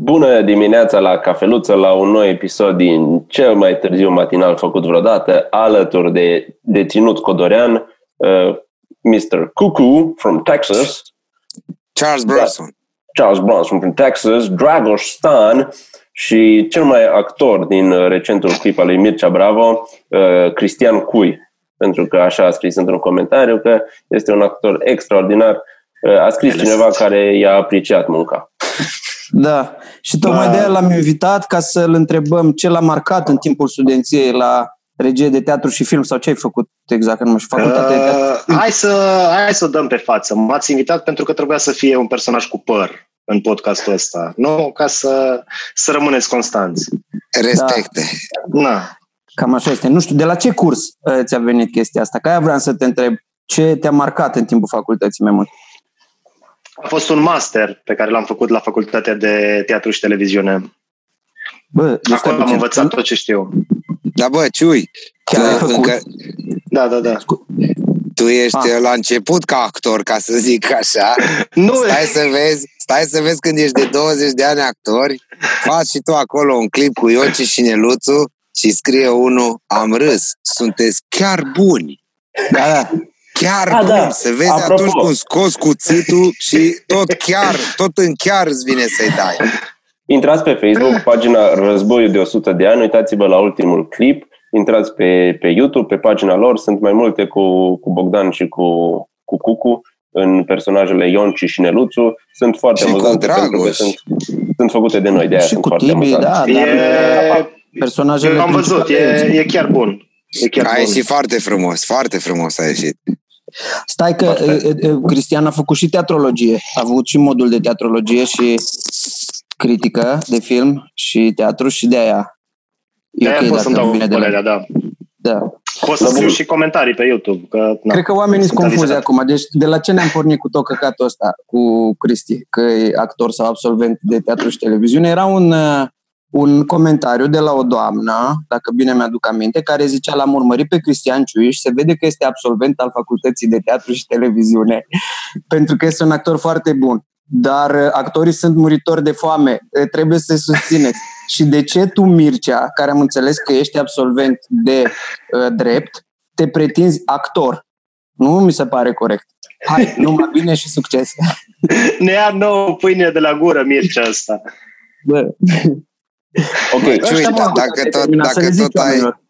Bună dimineața la cafeluță, la un nou episod din cel mai târziu matinal făcut vreodată, alături de deținut codorean, uh, Mr. Cuckoo from Texas. Charles Bronson. Da, Charles Bronson from Texas, Dragoș Stan și cel mai actor din recentul clip al lui Mircea Bravo, uh, Cristian Cui, pentru că așa a scris într-un comentariu că este un actor extraordinar. Uh, a scris cineva care i-a apreciat munca. Da, și tocmai da. de aia l-am invitat ca să-l întrebăm ce l-a marcat în timpul studenției la regie de teatru și film sau ce ai făcut exact, nu știu, facultate uh, de teatru? Hai să, hai să dăm pe față. M-ați invitat pentru că trebuia să fie un personaj cu păr în podcastul ăsta, nu? Ca să, să rămâneți constanți. Respecte. Da. Na. Cam așa este. Nu știu, de la ce curs uh, ți-a venit chestia asta? Că aia vreau să te întreb. Ce te-a marcat în timpul facultății mai mult? A fost un master pe care l-am făcut la Facultatea de Teatru și Televiziune. Bă, Acolo am învățat tot ce știu. Da, bă, Ciui, Chiar ai făcut? Încă... Da, da, da. Tu ești ah. la început ca actor, ca să zic așa. Nu stai să vezi, stai să vezi când ești de 20 de ani actori, faci și tu acolo un clip cu Ioci și Neluțu și scrie unul, am râs, sunteți chiar buni. Da, da. Chiar A, bun, da. să vezi Apropo. atunci cum scos cuțitul și tot chiar, tot în chiar îți vine să-i dai. Intrați pe Facebook, pagina Războiul de 100 de ani, uitați-vă la ultimul clip, intrați pe, pe YouTube, pe pagina lor, sunt mai multe cu, cu Bogdan și cu, cu Cucu în personajele Ionci și Neluțu. Sunt foarte și amuzante pentru că sunt, sunt făcute de noi, de aia și sunt cu foarte Tibi, amuzante. da, dar E, personajele am văzut, e, e chiar bun. E chiar A bun. ieșit foarte frumos, foarte frumos a ieșit. Stai că e, e, Cristian a făcut și teatrologie. A avut și modul de teatrologie și critică de film și teatru și de aia e De-aia ok pot să-mi dacă dau vine de la... părerea, da. Da. Pot să scriu și comentarii pe YouTube. Că, na, Cred că oamenii sunt sunt confuzi avizat. acum. Deci de la ce ne-am pornit cu tot căcatul ăsta cu Cristi, că e actor sau absolvent de teatru și televiziune? Era un, uh, un comentariu de la o doamnă, dacă bine mi-aduc aminte, care zicea l-am urmărit pe Cristian Ciuiș, se vede că este absolvent al facultății de teatru și televiziune, pentru că este un actor foarte bun. Dar uh, actorii sunt muritori de foame, uh, trebuie să susțineți. Și de ce tu, Mircea, care am înțeles că ești absolvent de uh, drept, te pretinzi actor? Nu mi se pare corect. Hai, numai bine și succes. Ne ia nouă pâine de la gură, Mircea ăsta. Bă, Ok, Ciui, ăștia, da, mă, dacă ai tot, terminat, să dacă le zici tot ai, oamenilor.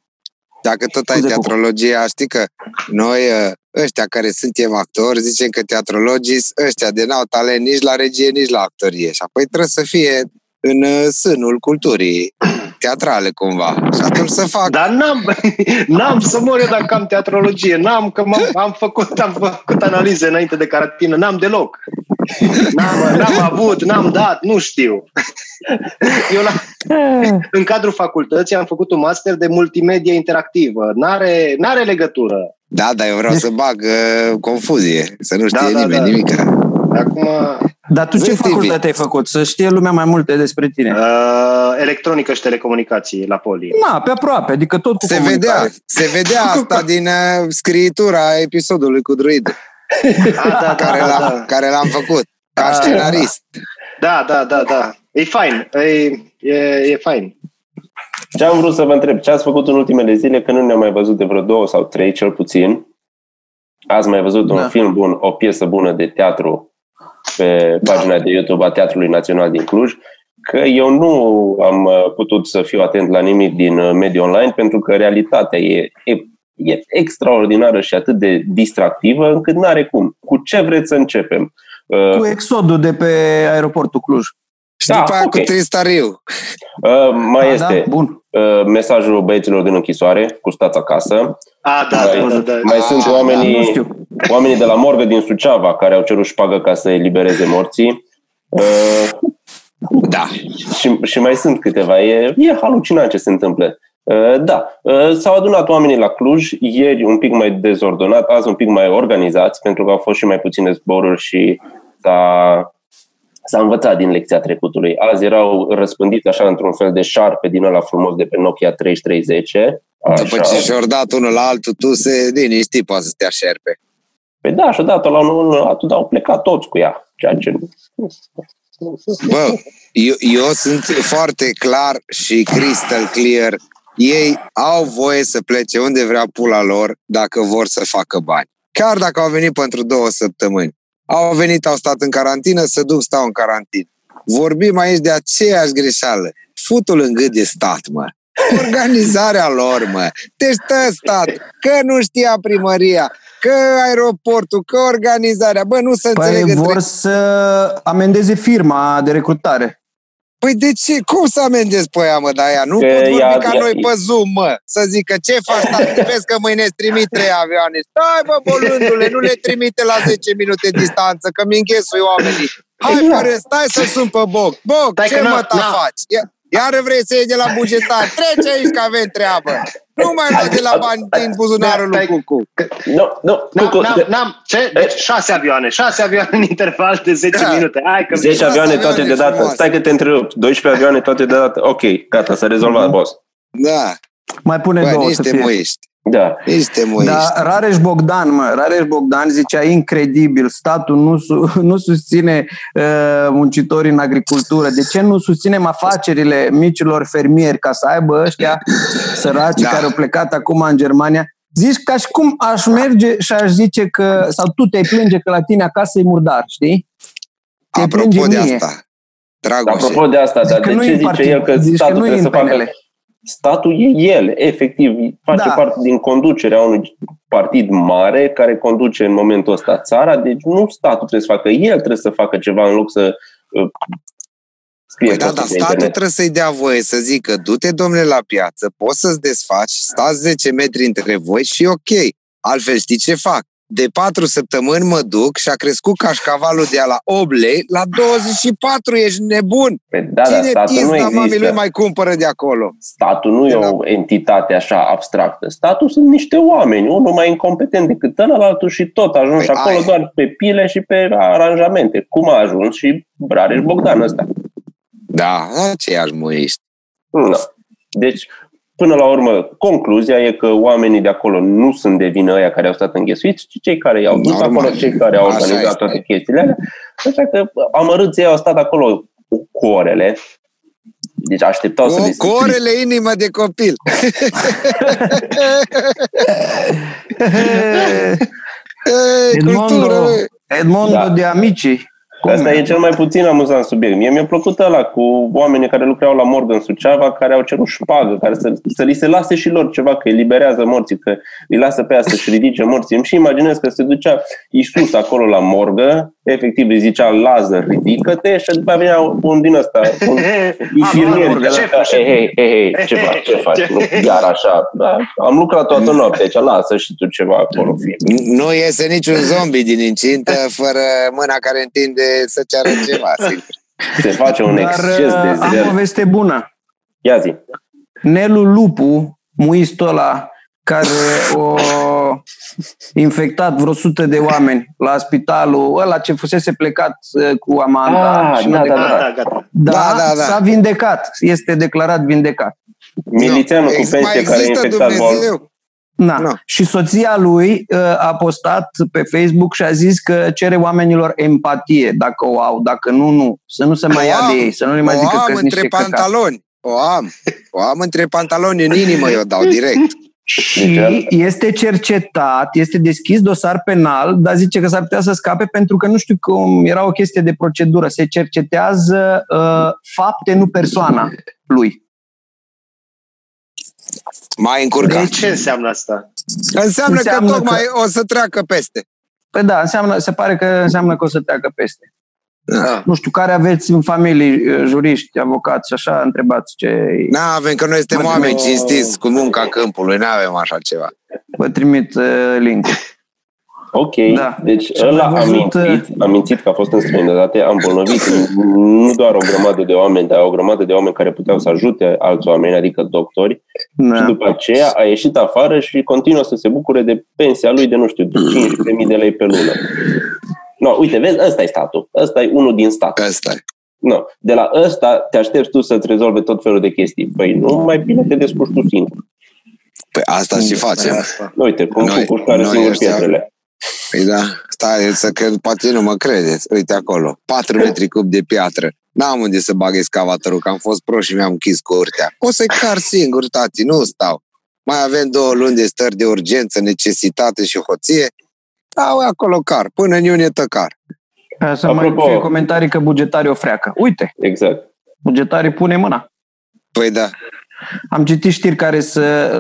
dacă tot ai Scuze, teatrologia, știi că noi ă, ăștia care suntem actori, zicem că teatrologii sunt ăștia de n-au talent nici la regie, nici la actorie. Și apoi trebuie să fie în uh, sânul culturii teatrale cumva. Și atunci să fac. Dar n-am, n-am să mor eu dacă am teatrologie. N-am, că m-am, am, făcut, am făcut analize înainte de caratină. N-am deloc. N-am, n-am avut, n-am dat, nu știu. Eu la, în cadrul facultății am făcut un master de multimedia interactivă. N-are, n-are legătură. Da, dar eu vreau să bag uh, confuzie, să nu știe Da, da, nimeni da. nimic. Acum, Dar tu ce Vezi, facultate Tibi? ai făcut? Să știe lumea mai multe despre tine. uh, electronică și telecomunicații la Poli. Na, pe aproape, adică tot cu Se comunicare. vedea, se vedea asta din uh, scriitura episodului cu druid, Ah, da, da, care, da, l-am, da. care l-am făcut ca Ah. scenarist. Da, da, da, da. E fain. E, e, e fain. Ce am vrut să vă întreb? Ce ați făcut în ultimele zile? Că nu ne-am mai văzut de vreo două sau trei, cel puțin. Ați mai văzut Da. un film bun, o piesă bună de teatru pe pagina de YouTube a Teatrului Național din Cluj. Că eu nu am uh, putut să fiu atent la nimic din uh, mediul online pentru că realitatea e, e, e extraordinară și atât de distractivă încât nu are cum. Cu ce vreți să începem? Uh, Cu exodul de pe aeroportul Cluj. Și Da, după aia ok. cu Tristariu. uh, mai Ah, este Da? Bun. uh, mesajul băieților din închisoare, cu stați acasă. A, da, Mai- da, da, da. Mai Ah, sunt da, Nu oamenii, știu. oamenii de la morgă din Suceava care au cerut șpagă ca să elibereze morții. Uh, Da. și, și mai sunt câteva. E, e halucinant ce se întâmplă. Uh, da, uh, s-au adunat oamenii la Cluj, ieri un pic mai dezordonat, azi un pic mai organizați, pentru că au fost și mai puține zboruri și s-a, s-a învățat din lecția trecutului. Azi erau răspândiți așa într-un fel de șarpe din ăla frumos de pe Nokia 3310. După Așa. ce și-au dat unul la altul, tu se liniști, poate să te așerpe. Păi da, și odată la unul la altul, dar au plecat toți cu ea. Ceea ce nu- Bă, eu, eu sunt foarte clar și crystal clear. Ei au voie să plece unde vrea pula lor dacă vor să facă bani. Chiar dacă au venit pentru două săptămâni. Au venit, au stat în carantină, să duc, stau în carantină. Vorbim aici de aceeași greșeală. Futul în gât de stat, mă. Organizarea lor, mă. Deci stă stat, că nu știa primăria, că aeroportul, că organizarea. Bă, nu se Păi înțelegă. vor între- să amendeze firma de recrutare. Păi de ce? Cum să amendezi pe ea, mă, de aia? Nu Că pot vorbi ea- ca ea- noi pe Zoom, mă. Să zică, ce faci, tati? Vezi că mâine îți trimit trei avioane. Stai, bă, bolândule, nu le trimite la 10 minute distanță, că mi înghesui oamenii. Hai, Exact. pără, stai să sun pe Boc. Boc, Stai ce că n-a- mă ta n-a- faci? Ia- Iar vrei să iei de la bugetar? Trece aici că avem treabă. Nu mai lua de la bani din buzunarul lui Stai- Cucu. Nu, nu, N-am, Cucu, n-am, n-am, ce? Deci șase avioane, șase avioane în interval de 10 Da. minute. Hai că 10 avioane toate avioane deodată. frumoase. Stai că te întrerup. 12 avioane toate deodată. Ok, gata, s-a rezolvat, boss. Da, Mai pune bă, două să niște fie. muiști. Da. Niște muiști. Dar Rareș Bogdan, mă, Rareș Bogdan zicea incredibil, statul nu, su- nu susține uh, muncitorii în agricultură. De ce nu susținem afacerile micilor fermieri ca să aibă ăștia săraci Da. care au plecat acum în Germania? Zici ca și cum aș merge și aș zice că, sau tu te plânge că la tine acasă e murdar, știi? Te Apropo plânge de mie. asta, Dragoșe, Apropo de asta, Zici dar că de nu ce e în zice partid, el că zici că statul nu e trebuie să în facă... PNL. Statul e el, efectiv, face Da. parte din conducerea unui partid mare care conduce în momentul ăsta țara, deci nu statul trebuie să facă, el trebuie să facă ceva în loc să uh, scrie Păi da, poste dar pe statul internet. trebuie să-i dea voie să zică du-te, domnule, la piață, poți să-ți desfaci, stați 10 metri între voi și e ok. Altfel știi ce fac? De 4 săptămâni mă duc și a crescut cașcavalul de la 8 lei la 24, ești nebun! Păi da, dar Cine statul nu pizda mamei lui există. mai cumpără de acolo? Statul nu e Da. o entitate așa abstractă. Statul sunt niște oameni, unul mai incompetent decât ălalt și tot a ajuns Păi acolo aia. doar pe pile și pe aranjamente. Cum a ajuns și Rareș Bogdan ăsta. Da, aceiași muiști. Da. Deci, până la urmă, concluzia e că oamenii de acolo nu sunt de vină aia care au stat înghesuiți, ci cei care i-au dus Normal. acolo, cei care au Așa organizat este. toate chestiile alea. Așa că amărâții au stat acolo cu orele. Deci așteptau să Cu, le cu orele inimă de copil. Ei, cultură, Edmondo, bă. Edmondo Da. de Amici. Cum Asta e cel mai puțin amuzant subiect. Mie mi-a plăcut ăla cu oamenii care lucrau la morgă în Suceava, care au cerut șpagă, care să, să li se lase și lor ceva, că eliberează morții, că îi lasă pe ea să-și ridice morții. Îmi și imaginez că se ducea Iisus acolo la morgă, efectiv îi zicea Lazar, ridică-te și după venea un din ăsta, un infirmier. morgă, zicea, șeful, Hei, hei, hei, hei, ce faci, ce faci? Nu, iar așa. Da, am lucrat toată noaptea aici, lasă și tu ceva acolo. Fie. Nu iese niciun zombie din incintă fără mâna care întinde să ceară ceva, sigur. Se face un Dar exces de uh, am o zel. veste bună. Ia zi. Nelu Lupu, muistul ăla, care o infectat vreo sută de oameni la spitalul ăla ce fusese plecat uh, cu Amanda. Ah, și nu da, de- da, Da, da, gata. da, Da, da, da. s-a vindecat. Este declarat vindecat. Milițianul cu Ex- pensie mai care a există infectat bol. Dumnezeu. Da. Nu. Și soția lui uh, a postat pe Facebook și a zis că cere oamenilor empatie, dacă o au, dacă nu, nu. Să nu se mai O ia am. de ei, să nu le mai o zică am că sunt între niște căcați. pantaloni. O am. O am între pantaloni în inimă, eu dau direct. Și este cercetat, este deschis dosar penal, dar zice că s-ar putea să scape pentru că nu știu cum era o chestie de procedură. Se cercetează uh, fapte, nu persoana lui. Mai încurcat. Ce înseamnă asta? Înseamnă, Înseamnă că tocmai că- o să treacă peste. Păi da, înseamnă, se pare că înseamnă că o să treacă peste. Ah. Nu știu, care aveți în familie uh, juriști, avocați și așa, întrebați ce Nu avem, că noi suntem Mă, oameni nu. cinstiți cu munca câmpului, nu avem așa ceva. vă trimit uh, link Ok, Da. deci Și am ăla a mai văzut, mințit, a mințit că a fost în străinătate, a îmbolnăvit nu doar o grămadă de oameni, dar o grămadă de oameni care puteau să ajute alți oameni, adică doctori, și Da. după aceea a ieșit afară și continuă să se bucure de pensia lui de, nu știu, de 15.000 de lei pe lună. No, uite, vezi, ăsta e statul. Ăsta e unul din stat. Asta e. No, de la ăsta te aștepți tu să-ți rezolve tot felul de chestii. Păi nu, mai bine te descurci tu singur. Păi asta și facem. Asta. Uite, cum Noi- cu care noi singur ăștia- pietrele. Păi da, stai să cred, poate nu mă credeți. Uite acolo, 4 metri cub de piatră. N-am unde să bag excavatorul, că am fost pro și mi-am închis curtea. O să-i car singur, tati, nu stau. Mai avem două luni de stări de urgență, necesitate și hoție. Stau acolo car, până în iunie tăcar. Ca să mai Apropo- fie comentarii că bugetarii o freacă. Uite, Exact. bugetarii pune mâna. Păi da, Am citit știri care să,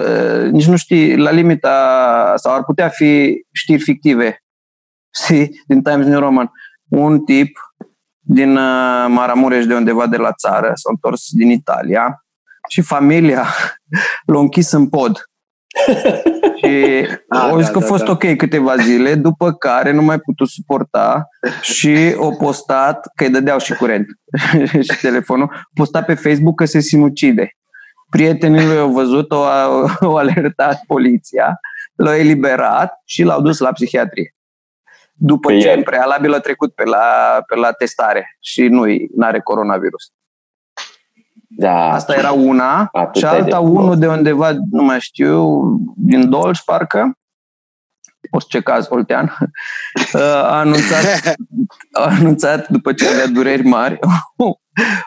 uh, nici nu știi, la limita, sau ar putea fi știri fictive, știi, din Times New Roman. Un tip din uh, Maramureș, de undeva de la țară, s-a întors din Italia și familia l-a închis în pod. și Ah, au zis da, că a da, fost da. ok câteva zile, după care nu mai putut suporta și o postat, că îi dădeau și curent și telefonul, a postat pe Facebook că se sinucide. Prietenii lui au văzut, au, au alertat poliția, l-au eliberat și l-au dus la psihiatrie. După Pe ce el. în prealabil a trecut pe la, pe la testare și nu are coronavirus. Da. Asta era una Atât și ai de alta frumos. unul de undeva, nu mai știu, din Dolj, parcă, orice caz, Oltean, a anunțat, a anunțat după ce avea dureri mari,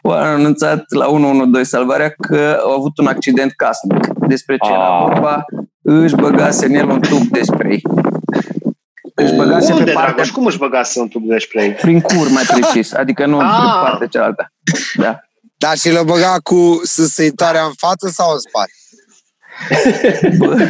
a anunțat la 112 salvarea că au avut un accident casnic. Despre ce era Ah. vorba, își băgase în el un tub de spray. Își băgase Unde, pe partea Dragoș? Cum își băgase un tub de spray? prin cur, mai precis, adică nu Ah. pe partea cealaltă. Da. Dar și l-a băgat cu sâsăitoarea în față sau în spate? Bă,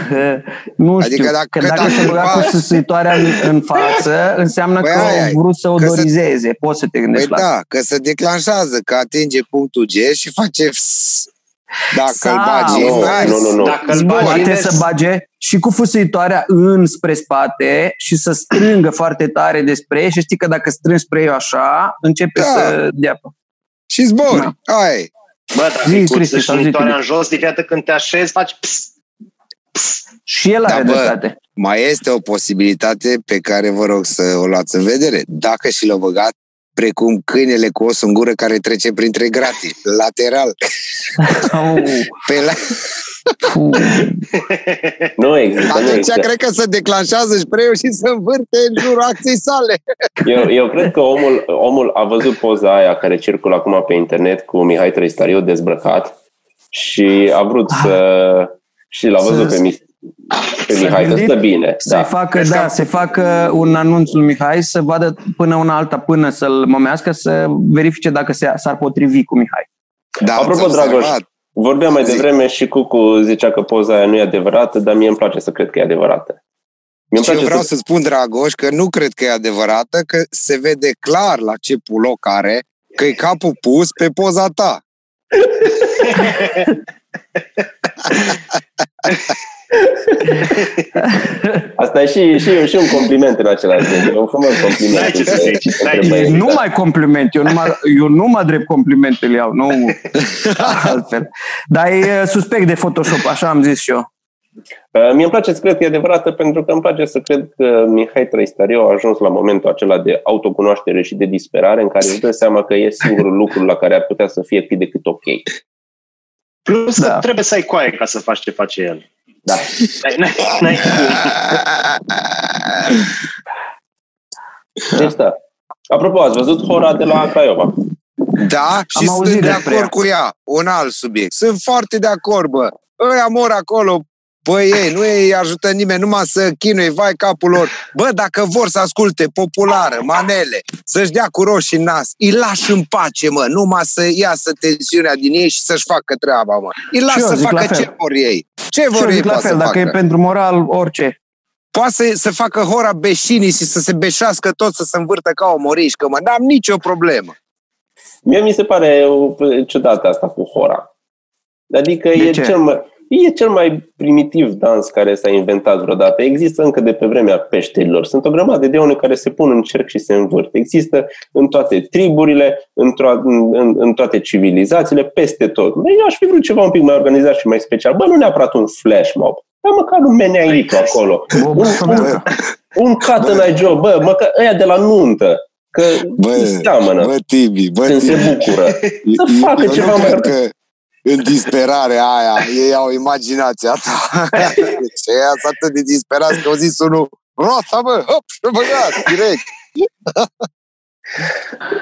nu Adică știu, dacă- că că dacă dacă și-a băgat cumva- cu săsăitoarea în, în față, înseamnă Băi, că aia au e. vrut să Că se- odorizeze. Poți să te Păi gândești la asta. da, că se declanșează, că atinge punctul G și face fs. Dacă Sau- îl bagi Nu, invers, nu, nu, nu. Dacă îl Zbori. bagi Poate invers, să bage și cu fusăitoarea înspre spate și să strângă foarte tare de spray și știi că dacă strângi spray-ul așa, începe Da. să dea. și zbori. Da. Aia e. Bă, dar Zi, zi, cu Cristi, sau zi, sâșnitoarea Cristi. în jos, de fiată când te așezi, faci ps, ps. Și el Da, are bă. dreptate. Mai este o posibilitate pe care vă rog să o luați în vedere. Dacă și l-a băgat precum câinele cu os în gură care trece printre gratii, lateral. Au, Pe la... fu. Nu există, nu Atunci există. cred că se declanșează spray și se învârte în jurul acției sale. Eu, eu cred că omul, omul a văzut poza aia care circulă acum pe internet cu Mihai Trăistariu dezbrăcat și a vrut să... Și l-a văzut Să- pe, Mi- pe s-a Mihai că gândit stă bine. Să Da. facă, Vezi că da, am- să facă un anunț lui Mihai să vadă până una alta, până să-l mămească, să verifice dacă se, s-ar potrivi cu Mihai. Da, Apropo, ați Dragoș, observat? Vorbeam mai Zi. devreme și Cucu zicea că poza aia nu e adevărată, dar mie îmi place să cred că e adevărată. Mie Și îmi eu place vreau să... să spun, Dragoș, că nu cred că e adevărată, că se vede clar la ce puloc are, că e capul pus pe poza ta. Asta e și, și, și un compliment în același timp. E un frumos compliment. N-ai ce să între- zici, între n-ai ce să băieți, Nu da. mai compliment, eu nu mă, eu nu mă drept complimente le iau, nu altfel. Dar e suspect de Photoshop, așa am zis și eu. Uh, Mie îmi place să cred că e adevărată pentru că îmi place să cred că Mihai Trăistariu a ajuns la momentul acela de autocunoaștere și de disperare în care își dă seama că e singurul lucru la care ar putea să fie cât de cât ok. Plus că Da. trebuie să ai coaie ca să faci ce face el. Da. N-ai- n-ai- n-ai- Deci da. Apropo, ați văzut hora de la Craiova? Da, și Am auzit sunt de despre acord ea. cu ea. Un alt subiect. Sunt foarte de acord, bă. Ăia mor acolo, Păi ei, nu îi ajută nimeni, numai să chinuie, vai capul lor. Bă, dacă vor să asculte populară, manele, să-și dea cu roșii în nas, îi lași în pace, mă, numai să iasă tensiunea din ei și să-și facă treaba, mă. Îi Și lasă eu să zic la facă fel. ce vor ei. Ce Și vor eu ei zic la poate fel, să dacă facă? e pentru moral, orice. Poate să, să facă hora beșinii și să se beșească tot, să se învârtă ca o morișcă, mă. N-am nicio problemă. Mie mi se pare uh, ciudată asta cu hora. Adică De e ce? cel, mai, e cel mai primitiv dans care s-a inventat vreodată. Există încă de pe vremea peșterilor. Sunt o grămadă de oameni care se pun în cerc și se învârt. Există în toate triburile, în, to- în, în, în toate civilizațiile, peste tot. Bă, Eu aș fi vrut ceva un pic mai organizat și mai special. Bă, nu neapărat un flash mob, dar măcar un meneaitu Ai, acolo. Bă, Un, bă, un, bă, un cut în ai job, bă, măcar ăia de la nuntă. Că Bă, îi seamănă Bă, Tibi, bă, când se Tibi. bucură. Să Eu- facă eu ceva nu mai cred că în disperarea aia ei au imaginația ta. Deci ăia sunt atât de disperați că au zis unul roata, bă, hop, și băgat, direct.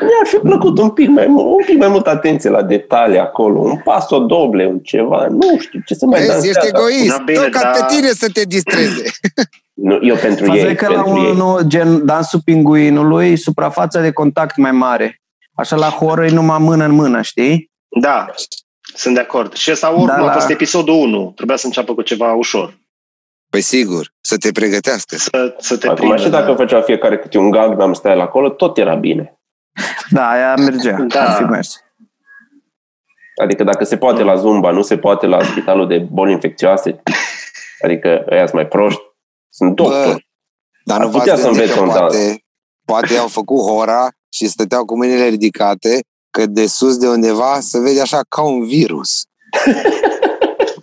Mi-ar fi plăcut un pic mai mult, un pic mai mult atenție la detalii acolo, un paso doble, un ceva, nu știu, ce să mai Vezi, ești dansează. egoist, Da, bine, tot ca dar- pe tine să te distreze. Nu, eu pentru Faza ei, e că la pentru ei. unul, gen dansul pinguinului, suprafața de contact mai mare. Așa la horror e numai mână în mână, știi? Da, sunt de acord. Și ăsta oricum Da, a la- fost episodul 1. Trebuia să înceapă cu ceva ușor. Păi sigur, să te pregătească. Să, să te Acum prindă. și dacă da. făcea fiecare câte un Gangnam Style acolo, tot era bine. Da, aia mergea. Da. Ar fi mers. Adică dacă se poate la Zumba, nu se poate la spitalul de boli infecțioase. Adică ăia sunt mai proști. Sunt doctori. Dar Ar nu v-ați putea să gândit învețe că un dans. poate, poate au făcut hora și stăteau cu mâinile ridicate, că de sus de undeva se vede așa ca un virus.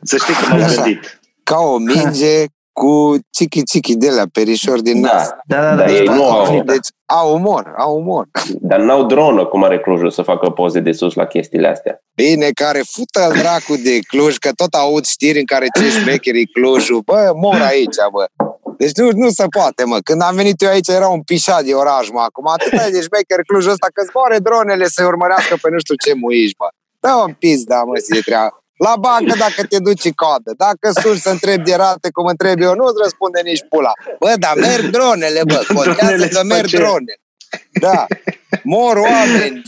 Să știi că m-am Așa. gândit. Ca o minge cu chichi-chichi de la perișor din nas. Da, Da, da, Dar da. ei da, nu da, au. da. Deci au umor, au umor. dar n-au dronă cum are Clujul să facă poze de sus la chestiile astea. Bine, care fută dracu de Cluj, că tot aud știri în care ce șmecherii Clujul. Bă, mor aici, bă. Deci nu, nu se poate, mă. Când am venit eu aici era un pișat de oraș, mă. Acum atât e de șmecher Clujul ăsta că zboare dronele să urmărească pe nu știu ce muiși, mă. Dă un pizda, mă, să treaba. La bancă dacă te duci în coadă, dacă suni să întrebi de rate cum întreb eu, nu-ți răspunde nici pula. Bă, dar merg dronele, bă, contează Dronele că merg spațiale. drone. Da, mor oameni,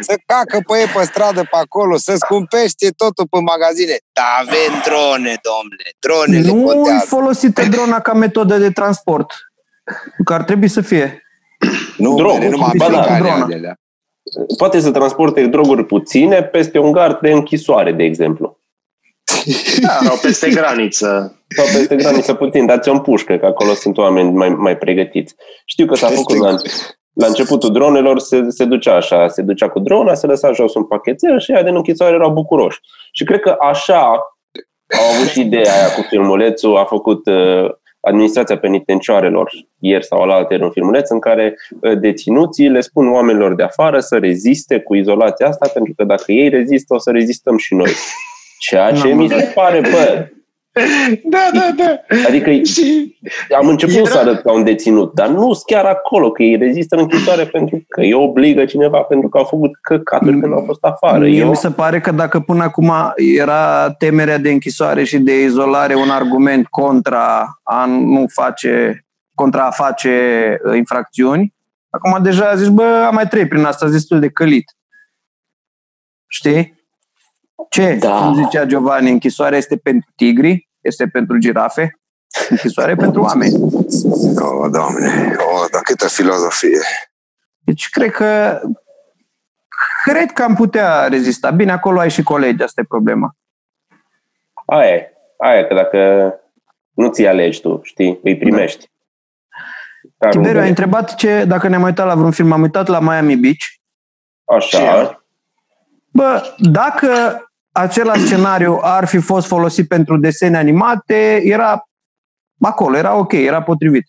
să cacă pe ei pe stradă pe acolo, să scumpește totul pe magazine. Da, avem drone, domnule, dronele Nu e contează. folosită drona ca metodă de transport. Că ar trebui să fie. Nu, Droguri, mere, numai ba da. americane Drona. Alea. Poate să transporte droguri puține peste un gard de închisoare, de exemplu. Sau peste graniță. Sau peste graniță puțin, dați-o în pușcă, că acolo sunt oameni mai, mai pregătiți. Știu că s-a Peste făcut la, la începutul dronelor, se, se ducea așa, se ducea cu drona, se lăsa jos un pachetel și ea din închisoare erau bucuroși. Și cred că așa au avut și ideea aia cu filmulețul, a făcut uh, administrația penitenciarelor ieri sau alaltă un filmuleț în care uh, deținuții le spun oamenilor de afară să reziste cu izolația asta, pentru că dacă ei rezistă, o să rezistăm și noi. Ceea ce N-am mi se pare, bă, Da, da, da. adică Și am început Era- să arăt ca un deținut, dar nu sunt chiar acolo, că ei rezistă în închisoare pentru că îi obligă cineva pentru că au făcut căcaturi când au fost afară. Mie Eu, mi se pare că dacă până acum era temerea de închisoare și de izolare un argument contra a nu face, contra a face uh, infracțiuni, acum deja zici, bă, am mai trei prin asta, destul de călit. Știi? Ce? Da. Cum zicea Giovanni, închisoarea este pentru tigri, este pentru girafe, închisoarea e pentru oameni. Oh, doamne, oh, dar câtă filozofie. Deci cred că cred că am putea rezista. Bine, acolo ai și colegi, asta e problema. aia e, aia e, că dacă nu ți alegi tu, știi, îi primești. Ca Tiberiu, ai rudele. întrebat ce, dacă ne-am uitat la vreun film, am uitat la Miami Beach. Așa, Bă, dacă același scenariu ar fi fost folosit pentru desene animate, era acolo, era ok, era potrivit.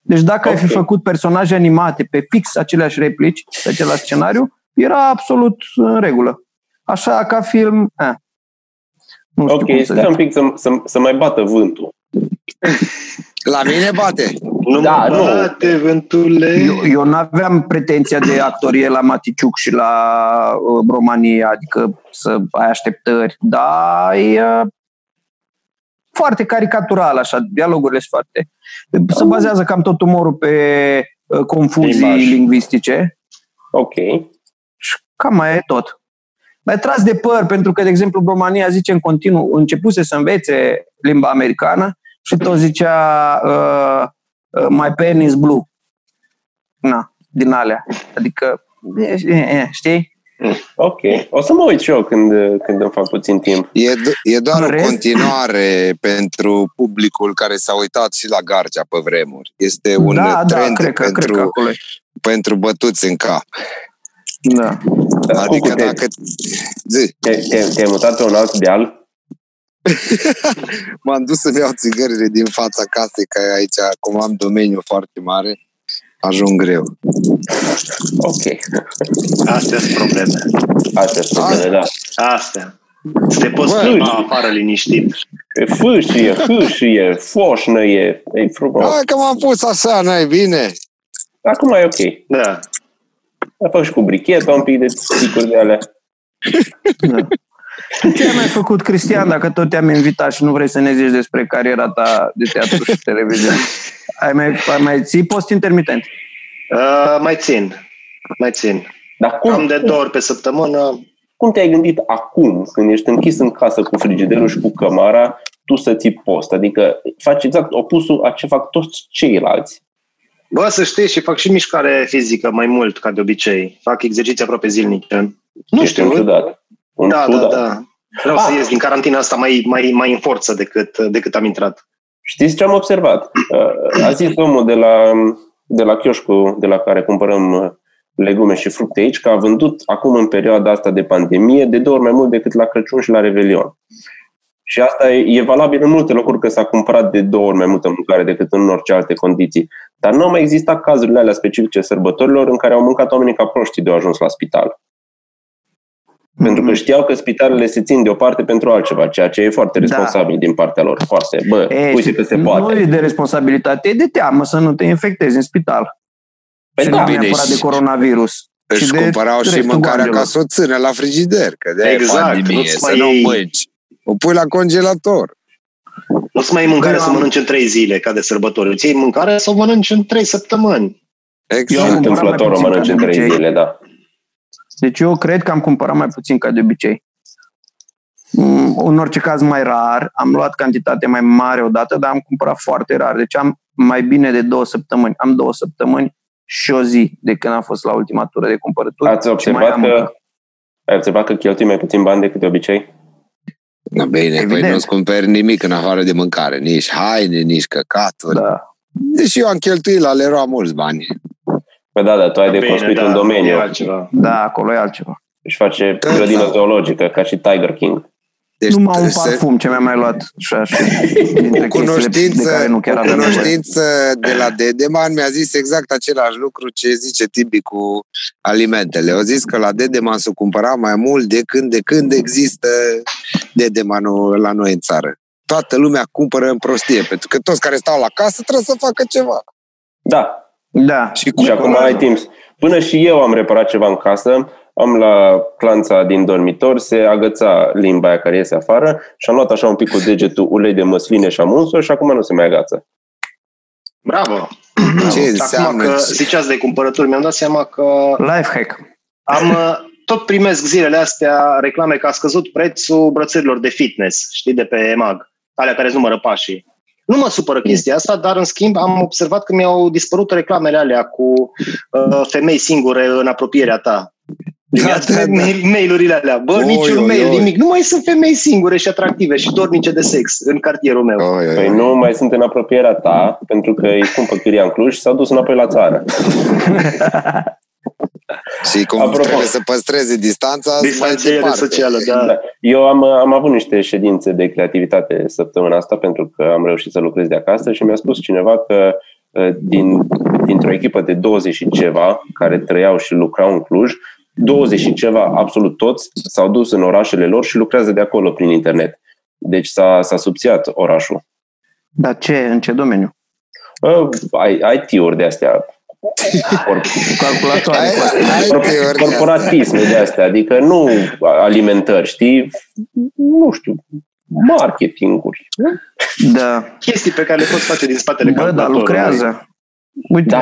Deci dacă ai fi Ok. făcut personaje animate pe fix aceleași replici, pe același scenariu, era absolut în regulă. Așa ca film, eh. nu știu ok, cum să stai un zic. pic să, să, să mai bată vântul. La mine bate. Nu Da, mă nu. bate, vântule. Eu, eu nu aveam pretenția de actorie la Maticiuc și la uh, România, adică să ai așteptări, dar e uh, foarte caricatural, așa, dialogurile sunt foarte... Se bazează cam tot umorul pe uh, confuzii Limbaj. lingvistice Ok, și cam mai e tot. Mai tras de păr, pentru că, de exemplu, România zice în continuu, începuse să învețe limba americană și tot zicea uh, uh, my pen is blue. Na, din alea. Adică, e, e, e, știi? ok. O să mă uit și eu când, când îmi fac puțin timp. E, do- e doar În o rest- continuare pentru publicul care s-a uitat și la Garcea pe vremuri. Este un da, da, trend cred că, pentru, cred că acolo e. pentru bătuți în cap. Da. Dar Adică Cucu, te- dacă... Zi, te, te, te-ai mutat pe un alt deal? m-am dus să-mi iau țigările din fața casei, că aici, cum am domeniu foarte mare, ajung greu. Ok. Astea sunt probleme. Astea sunt probleme, da. Astea. Să te poți Bă, plimba afară liniștit. E fâșie, hâșie, foșnă e, e frumos. Hai că m-am pus așa, n-ai bine? Acum e ok. Da. A făcut și cu bricheta un pic de sticuri de alea. Da. Ce ai mai făcut, Cristian, dacă tot te-am invitat și nu vrei să ne zici despre cariera ta de teatru și televiziune? Ai mai, ai mai ții post intermitent? Uh, mai țin. Mai țin. Dar cum, Am de două ori pe săptămână. cum te-ai gândit acum, când ești închis în casă cu frigiderul și cu cămara, tu să ții post? Adică faci exact opusul a ce fac toți ceilalți. Bă, să știi, și fac și mișcare fizică mai mult ca de obicei. Fac exerciții aproape zilnice. Nu Ești un știu. ciudat. Un Da, da, ciudat. da. Vreau Ah. să ies din carantina asta mai, mai, mai în forță decât, decât am intrat. Știți ce am observat? Uh, A zis omul de la, de la chioșcul de la care cumpărăm uh, legume și fructe aici că a vândut acum în perioada asta de pandemie de două ori mai mult decât la Crăciun și la Revelion. Și asta e, e valabil în multe locuri că s-a cumpărat de două ori mai multă mâncare decât în orice alte condiții. Dar nu au mai existat cazurile alea specifice sărbătorilor în care au mâncat oamenii ca proștii de au ajuns la spital. Pentru că știau că spitalele se țin deoparte pentru altceva, ceea ce e foarte Da. responsabil din partea lor. Foarte. Bă, E, uite că se nu poate. e de responsabilitate, e de teamă să nu te infectezi în spital. Păi și da, nu bine, neapărat și- de coronavirus. Își și de cumpărau și restul mâncarea oamenilor. ca să o țină la frigider, că de Exact, pandemie, nu-ți să mai nu iei- mânci. O pui la congelator. Nu-ți mai iei mâncare Eu să am- mănânci în trei zile, ca de sărbători. Îți iei mâncare să o mănânci în trei săptămâni. Eu Exact. am cumpărat întâmplător mai o puțin mănânci ca în de trei obicei. zile, da. Deci eu cred că am cumpărat mai puțin ca de obicei. Mm, În orice caz mai rar, am luat cantitate mai mare odată, dar am cumpărat foarte rar. Deci am mai bine de două săptămâni. Am două săptămâni și o zi de când am fost la ultima tură de cumpărături. Ați și mai observat am că, încă. ai observat că cheltui mai puțin bani decât de obicei? Da, bine, păi Evident. nu-ți cumperi nimic în afară de mâncare, nici haine, nici căcaturi. Da. Da. Deși eu am cheltuit la Leroy mulți bani. Păi da, dar tu ai de Bine, construit da, un domeniu e altceva. da, acolo e altceva. și face Da, grădină da. zoologică, ca și Tiger King. Deci Numai un se- parfum ce mi-am mai luat și așa, dintre o chestiile de cunoștință, care nu chiar o aveam nevoie. cunoștință de la Dedeman mi-a zis exact același lucru ce zice Tibi cu alimentele. Au zis că la Dedeman s-o cumpăra mai mult de când, de când există Dedemanul la noi în țară. Toată lumea cumpără în prostie, pentru că toți care stau la casă trebuie să facă ceva. Da, Da. Și, și acum ai timp. Până și eu am reparat ceva în casă, am la clanța din dormitor, se agăța limba aia care iese afară și am luat așa un pic cu degetul ulei de măsline și am uns și acum nu se mai agață. Bravo! Ce Acum înseamnă? că ziceați de cumpărături, mi-am dat seama că Life hack. am uh, tot primesc zilele astea reclame că a scăzut prețul brățărilor de fitness, știi, de pe EMAG, alea care îți numără pașii. Nu mă supără chestia asta, dar în schimb am observat că mi-au dispărut reclamele alea cu uh, femei singure în apropierea ta. Primiați Da, da, da. mail- mail-urile alea. Bă, Oi, niciun oi, mail, oi. nimic. Nu mai sunt femei singure și atractive și dornice de sex în cartierul meu. Oi, oi, Păi oi. nu mai sunt în apropierea ta, pentru că îi scumpă chiria în Cluj și s-au dus înapoi la țară. Și cum Apropo. trebuie să păstreze distanța, mai Distanțiere departe. socială, da. Da. Eu am, am avut niște ședințe de creativitate săptămâna asta pentru că am reușit să lucrez de acasă și mi-a spus cineva că uh, din, dintr-o echipă de 20 și ceva care trăiau și lucrau în Cluj, 20 și ceva, absolut toți, s-au dus în orașele lor și lucrează de acolo prin internet. Deci s-a, s-a subțiat orașul. Dar ce? În ce domeniu? Uh, IT-uri de astea, cor- Calculatoare. Hai, cu astea. hai, cor- teoria asta. corporatisme de astea, adică nu alimentări, știi? Nu știu, marketinguri. Da. Chestii pe care le poți face din spatele Bă, dar calculatorului. lucrează. Uite, Da.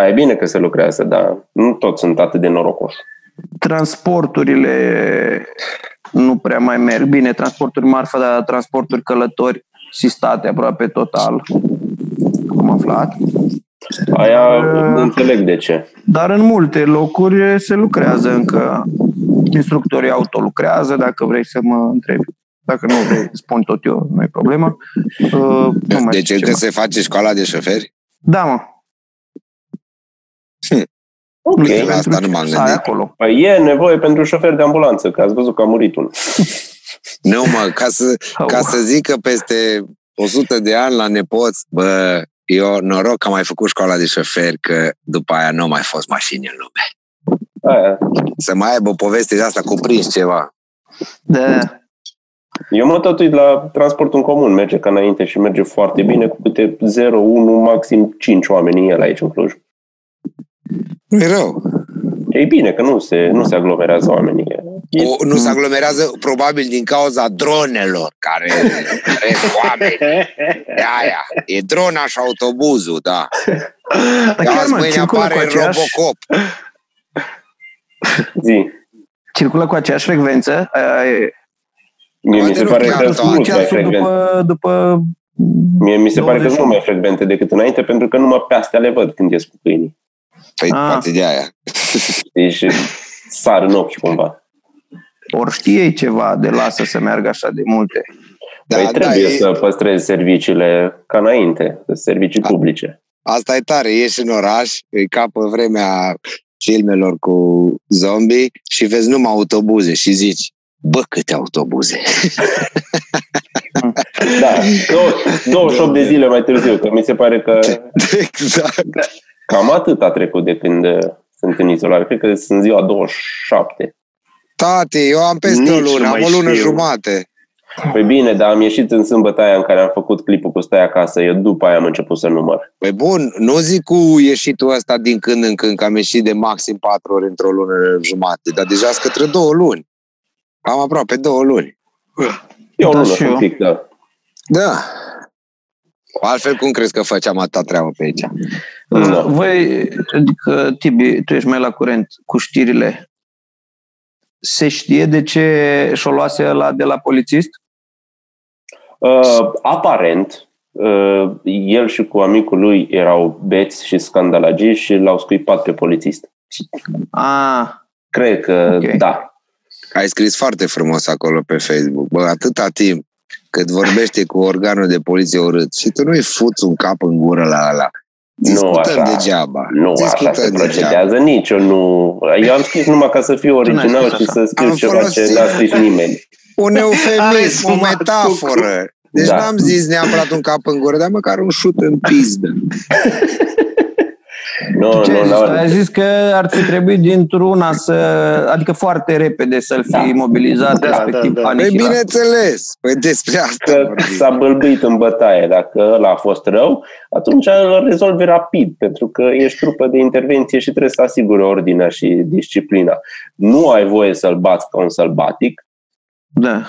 Aia e bine că se lucrează, dar nu toți sunt atât de norocoși. transporturile nu prea mai merg. Bine, transporturi marfă, dar transporturi călători sistate aproape total. Am aflat. Aia Uh. înțeleg de ce. Dar în multe locuri se lucrează încă. Instructorii auto lucrează, dacă vrei să mă întrebi. Dacă nu vrei, spun tot eu, nu e problemă. Uh, nu mai Deci știu încă ceva. se face școala de șoferi? Da, mă. Ok. Nu știu la asta pentru nu m-am ce să ai gândit. acolo. Păi e nevoie pentru șofer de ambulanță, că ați văzut că a murit unul. Nu, mă, ca să, Au. ca să zic că peste 100 de ani la nepoți, bă, eu noroc că am mai făcut școala de șoferi, că după aia nu au mai fost mașini în lume. Aia. Să mai aibă o poveste de asta cuprins ceva. Da. Eu mă tot uit la transportul în comun, merge ca înainte și merge foarte bine, cu câte 0, 1, maxim 5 oameni în el aici în Cluj. nu e rău. E bine că nu se, nu se aglomerează oamenii. E, O, nu se aglomerează probabil din cauza dronelor care cresc oameni. De aia. E drona și autobuzul, da. Dar chiar, Azi mă, mâine circulă cu, apare aceeași, Robocop. zi. circulă cu aceeași frecvență. Aia e- Mie mi Poate se nu pare chiar că toate. sunt mult mai ceasul frecvente. după, după Mie mi se pare că sunt 21. mult mai frecvente decât înainte, pentru că numai pe astea le văd când ies cu câinii. Păi, Ah. poate de aia. Deci sar în ochi cumva. ori știe ei ceva de lasă să meargă așa de multe. Da, păi da, trebuie e, să păstrezi serviciile ca înainte, servicii Da. publice. asta e tare. Ieși în oraș, îi capă vremea filmelor cu zombie și vezi numai autobuze și zici, bă, câte autobuze. Da, dou- 28 de zile mai târziu, că mi se pare că exact. Cam atât a trecut de când uh, sunt în izolare. Cred că sunt ziua 27. Tate, eu am peste o Nici nu lună, am mai o lună știu. jumate. Păi bine, dar am ieșit în sâmbătă aia în care am făcut clipul cu Stai acasă. Eu după aia am început să număr. Păi bun, nu zic cu ieșitul ăsta din când în când, că am ieșit de maxim patru ori într-o lună jumate, dar deja sunt către două luni. Am aproape două luni. Eu Da, nu și știu eu. un pic, da. Da. Altfel, cum crezi că făceam atâta treabă pe aici? Da. Voi, adică, Tibi, tu ești mai la curent cu știrile. Se știe de ce și-o luase ăla de la polițist? Uh, aparent, uh, el și cu amicul lui erau beți și scandalagi și l-au scuipat pe polițist. Ah, Cred că Ok. da. Ai scris foarte frumos acolo pe Facebook. Bă, atâta timp cât vorbește cu organul de poliție urât și tu nu-i fuți un cap în gură la ăla. Discutăm așa. degeaba. Nu așa Discutăm se degeaba. procedează, nici eu nu... Eu am scris numai ca să fiu n-ai original scris și așa. să scriu Am ceva folosit- ce n-a scris nimeni. Un Are eufemism, o sfumat metaforă. Deci Da. n-am zis neapărat un cap în gură, dar măcar un șut în pizdă. Nu, ce ai nu, zis? nu. Ai zis că ar fi trebuit dintr-una să, adică foarte repede să-l fi Da. imobilizat, Da, respectiv da, da. Păi anihilat. bineînțeles, păi despre asta Că vorbim. s-a bâlbâit în bătaie. Dacă ăla a fost rău, atunci îl rezolvi rapid, pentru că ești trupă de intervenție și trebuie să asigure ordinea și disciplina. Nu ai voie să-l bați ca un sălbatic, Da.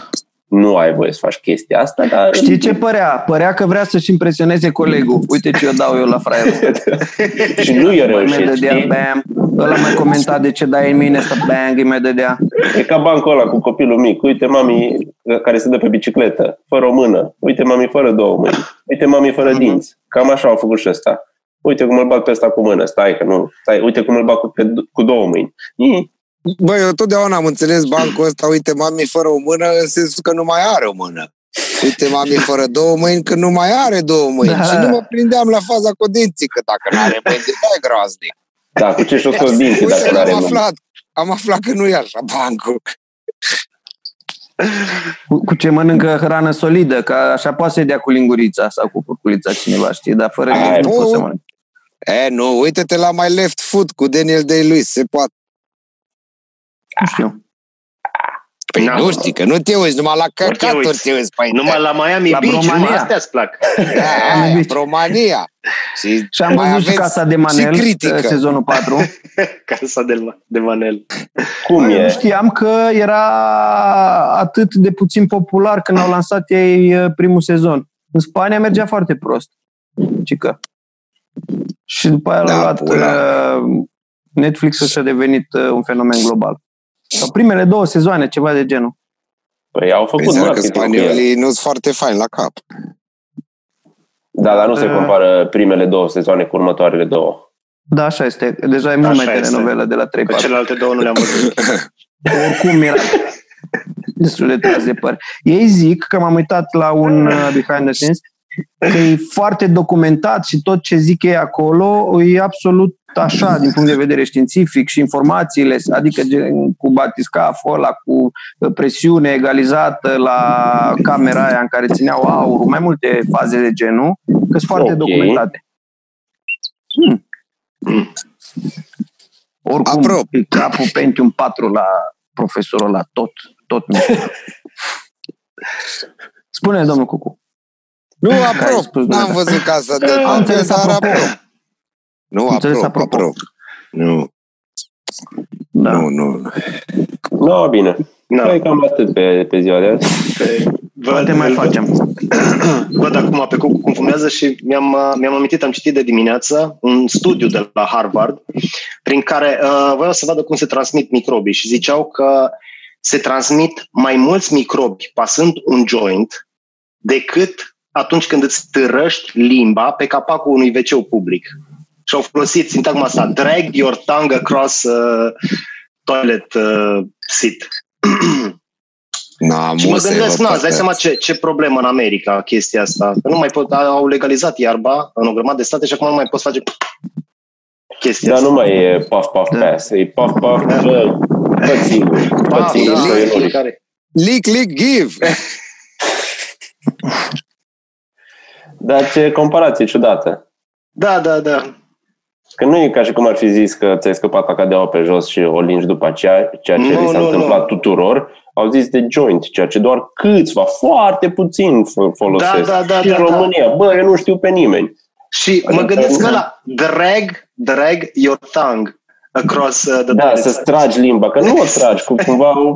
Nu ai voie să faci chestia asta, dar... Știi ce părea? Părea că vrea să-și impresioneze colegul. Uite ce eu dau eu la fraierul ăsta. și nu i-a Mai reușit, dădea, știi? bam. Ăla mai comenta de ce dai în mine, să bang, îi mai dădea. E ca bancul ăla cu copilul mic. Uite mami care se dă pe bicicletă, fără o mână. Uite mami fără două mâini. Uite mami fără Mhm. dinți. Cam așa au făcut și ăsta. Uite cum îl bag pe ăsta cu mână. Stai că nu. Stai. Uite cum îl bag cu, pe, cu două mâini. Ii. Băi, eu totdeauna am înțeles bancul ăsta, uite, mami fără o mână, în sensul că nu mai are o mână. Uite, mami fără două mâini, că nu mai are două mâini. Da. Și nu mă prindeam la faza cu dinții, că dacă nu are mâini, dai groaznic. Da, cu ce și-o scos dinții Uite, dacă nu are am mână. aflat, am aflat că nu e așa bancul. Cu, cu ce mănâncă hrană solidă, că așa poate să dea cu lingurița sau cu curculița cineva, știi, dar fără Ai, dinți nu bă. poți să mănânci. E, nu, uite-te la My Left Foot cu Daniel Day-Lewis, se poate. Nu știu. Păi Na, nu știi, că nu te uiți, numai la căcaturi uiți. te uiți pe Numai la Miami La Beach, Bromania. numai astea îți plac. Da, Am aia, iubit. România. Și, Și am mai văzut și aveți Casa de Manel, și critică. sezonul 4. Casa de, de Manel. Cum Băi, e? Nu știam că era atât de puțin popular când au lansat ei uh, primul sezon. În Spania mergea foarte prost. Cică. Și după aia Da, l-a luat pula. uh, Netflix și a devenit uh, un fenomen global. Sau primele două sezoane, ceva de genul. Păi au Păi făcut înseamnă că marketing cu el. spaniolii nu sunt foarte faini la cap. Da, dar nu se Uh. compară primele două sezoane cu următoarele două. Da, așa este. Deja e mult Așa mai este. telenovelă de la 3-4. Pe celelalte două nu le-am văzut. oricum era destul de tras de păr. Ei zic că m-am uitat la un uh, behind the scenes că e foarte documentat și tot ce zic ei acolo e absolut așa din punct de vedere științific și informațiile, adică gen, cu batiscaful ăla, cu uh, presiune egalizată la camera aia în care țineau aurul, mai multe faze de genul, că sunt foarte Ok. documentate. Hmm. Oricum, Apropo. e capul Pentium 4 la profesorul la tot. tot mișto. Spune, domnul Cucu. Nu ai aprob, spus n-am dumneata? văzut casa de Am papel, înțeles dar apropo. aprob. Nu Am înțeles aprob, apropo. aprob. Nu, Da. nu, nu. nu. No, bine. Da. Păi cam atât pe, pe ziua de azi. Poate mai facem. Văd acum pe Cucu cum fumează și mi-am, uh, mi-am amintit, am citit de dimineață un studiu de la Harvard prin care uh, voiau să vadă cum se transmit microbii și ziceau că se transmit mai mulți microbi pasând un joint decât atunci când îți târăști limba pe capacul unui wc public. Și au folosit sintagma asta, drag your tongue across uh, toilet uh, seat. N-am Și mă o să-i gândesc, vă na, îți dai păcăți. seama ce, ce problemă în America chestia asta. Că nu mai pot, au legalizat iarba în o grămadă de state și acum nu mai poți face chestia Dar asta. nu mai e puff, puff, Da. pass. E puff, puff, bă, fă singur. Fă Pa, singur, da, că e noric. fiecare. Lick, lick, give! Dar ce comparație ciudată. Da, da, da. Că nu e ca și cum ar fi zis că ți-ai scăpat cacadeaua pe jos și o lingi după aceea, ceea ce Nu, li s-a nu, întâmplat nu. tuturor. Au zis de joint, ceea ce doar câțiva, foarte puțin f- folosesc. Da, da, da, și da, în da. România, bă, eu nu știu pe nimeni. Și Adică mă gândesc nu- că la drag, drag your tongue across uh, the Da, toilet să seat. tragi limba, că nu o tragi, cu cumva o,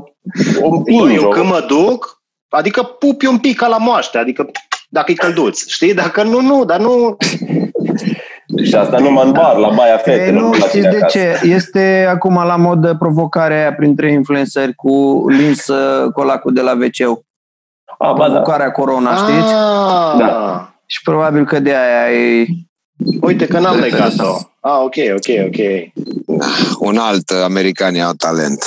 o Bă, împingi. eu o- când mă duc, adică pupi un pic ca la moaște, adică dacă e călduț, știi? Dacă nu, nu, dar nu... Și asta numai în bar, la baia Ei, fetelor. nu, la știți tine de acasă. ce? Este acum la mod provocarea aia printre influenceri cu lins uh, colacul de la wc A, ba da. Provocarea corona, știți? Ah, Da. Și probabil că de aia e... Uite că n-am legat-o. Ah, ok, ok, ok. Un alt americani au talent.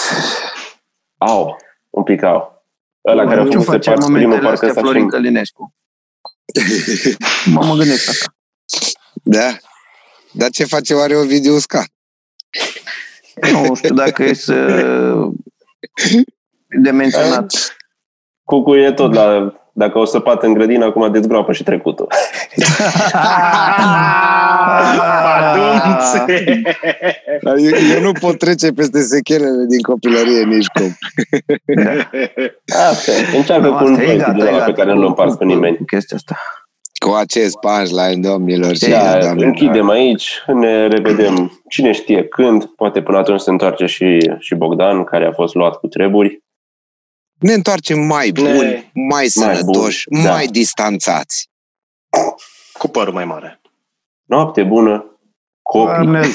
Au, un pic au. Ăla care a ce făcut face în primul momentele parcă astea s-a Florin și... Călinescu? Mă, mă gândesc asta. Da? Dar ce face oare Ovidiu Usca? Nu știu dacă e să... de menționat. Cucu e tot la... Dacă o săpat în grădină, acum dezgroapă și trecutul. Badumț! Eu, eu nu pot trece peste sechelele din copilărie nici cum. Asta e. Încearcă Nu, cu un asta e joint gata, din e ăla gata. pe care nu-l împarți cu nimeni. Chestia asta. Cu acest punchline, domnilor și Da, doamnelor. închidem aici, ne revedem cine știe când, poate până atunci se întoarce și, și Bogdan, care a fost luat cu treburi. Ne întoarcem mai buni, Ne- mai sănătoși, buni, mai, da. mai distanțați. Cu părul mai mare. Noapte bună, copii. Doamne,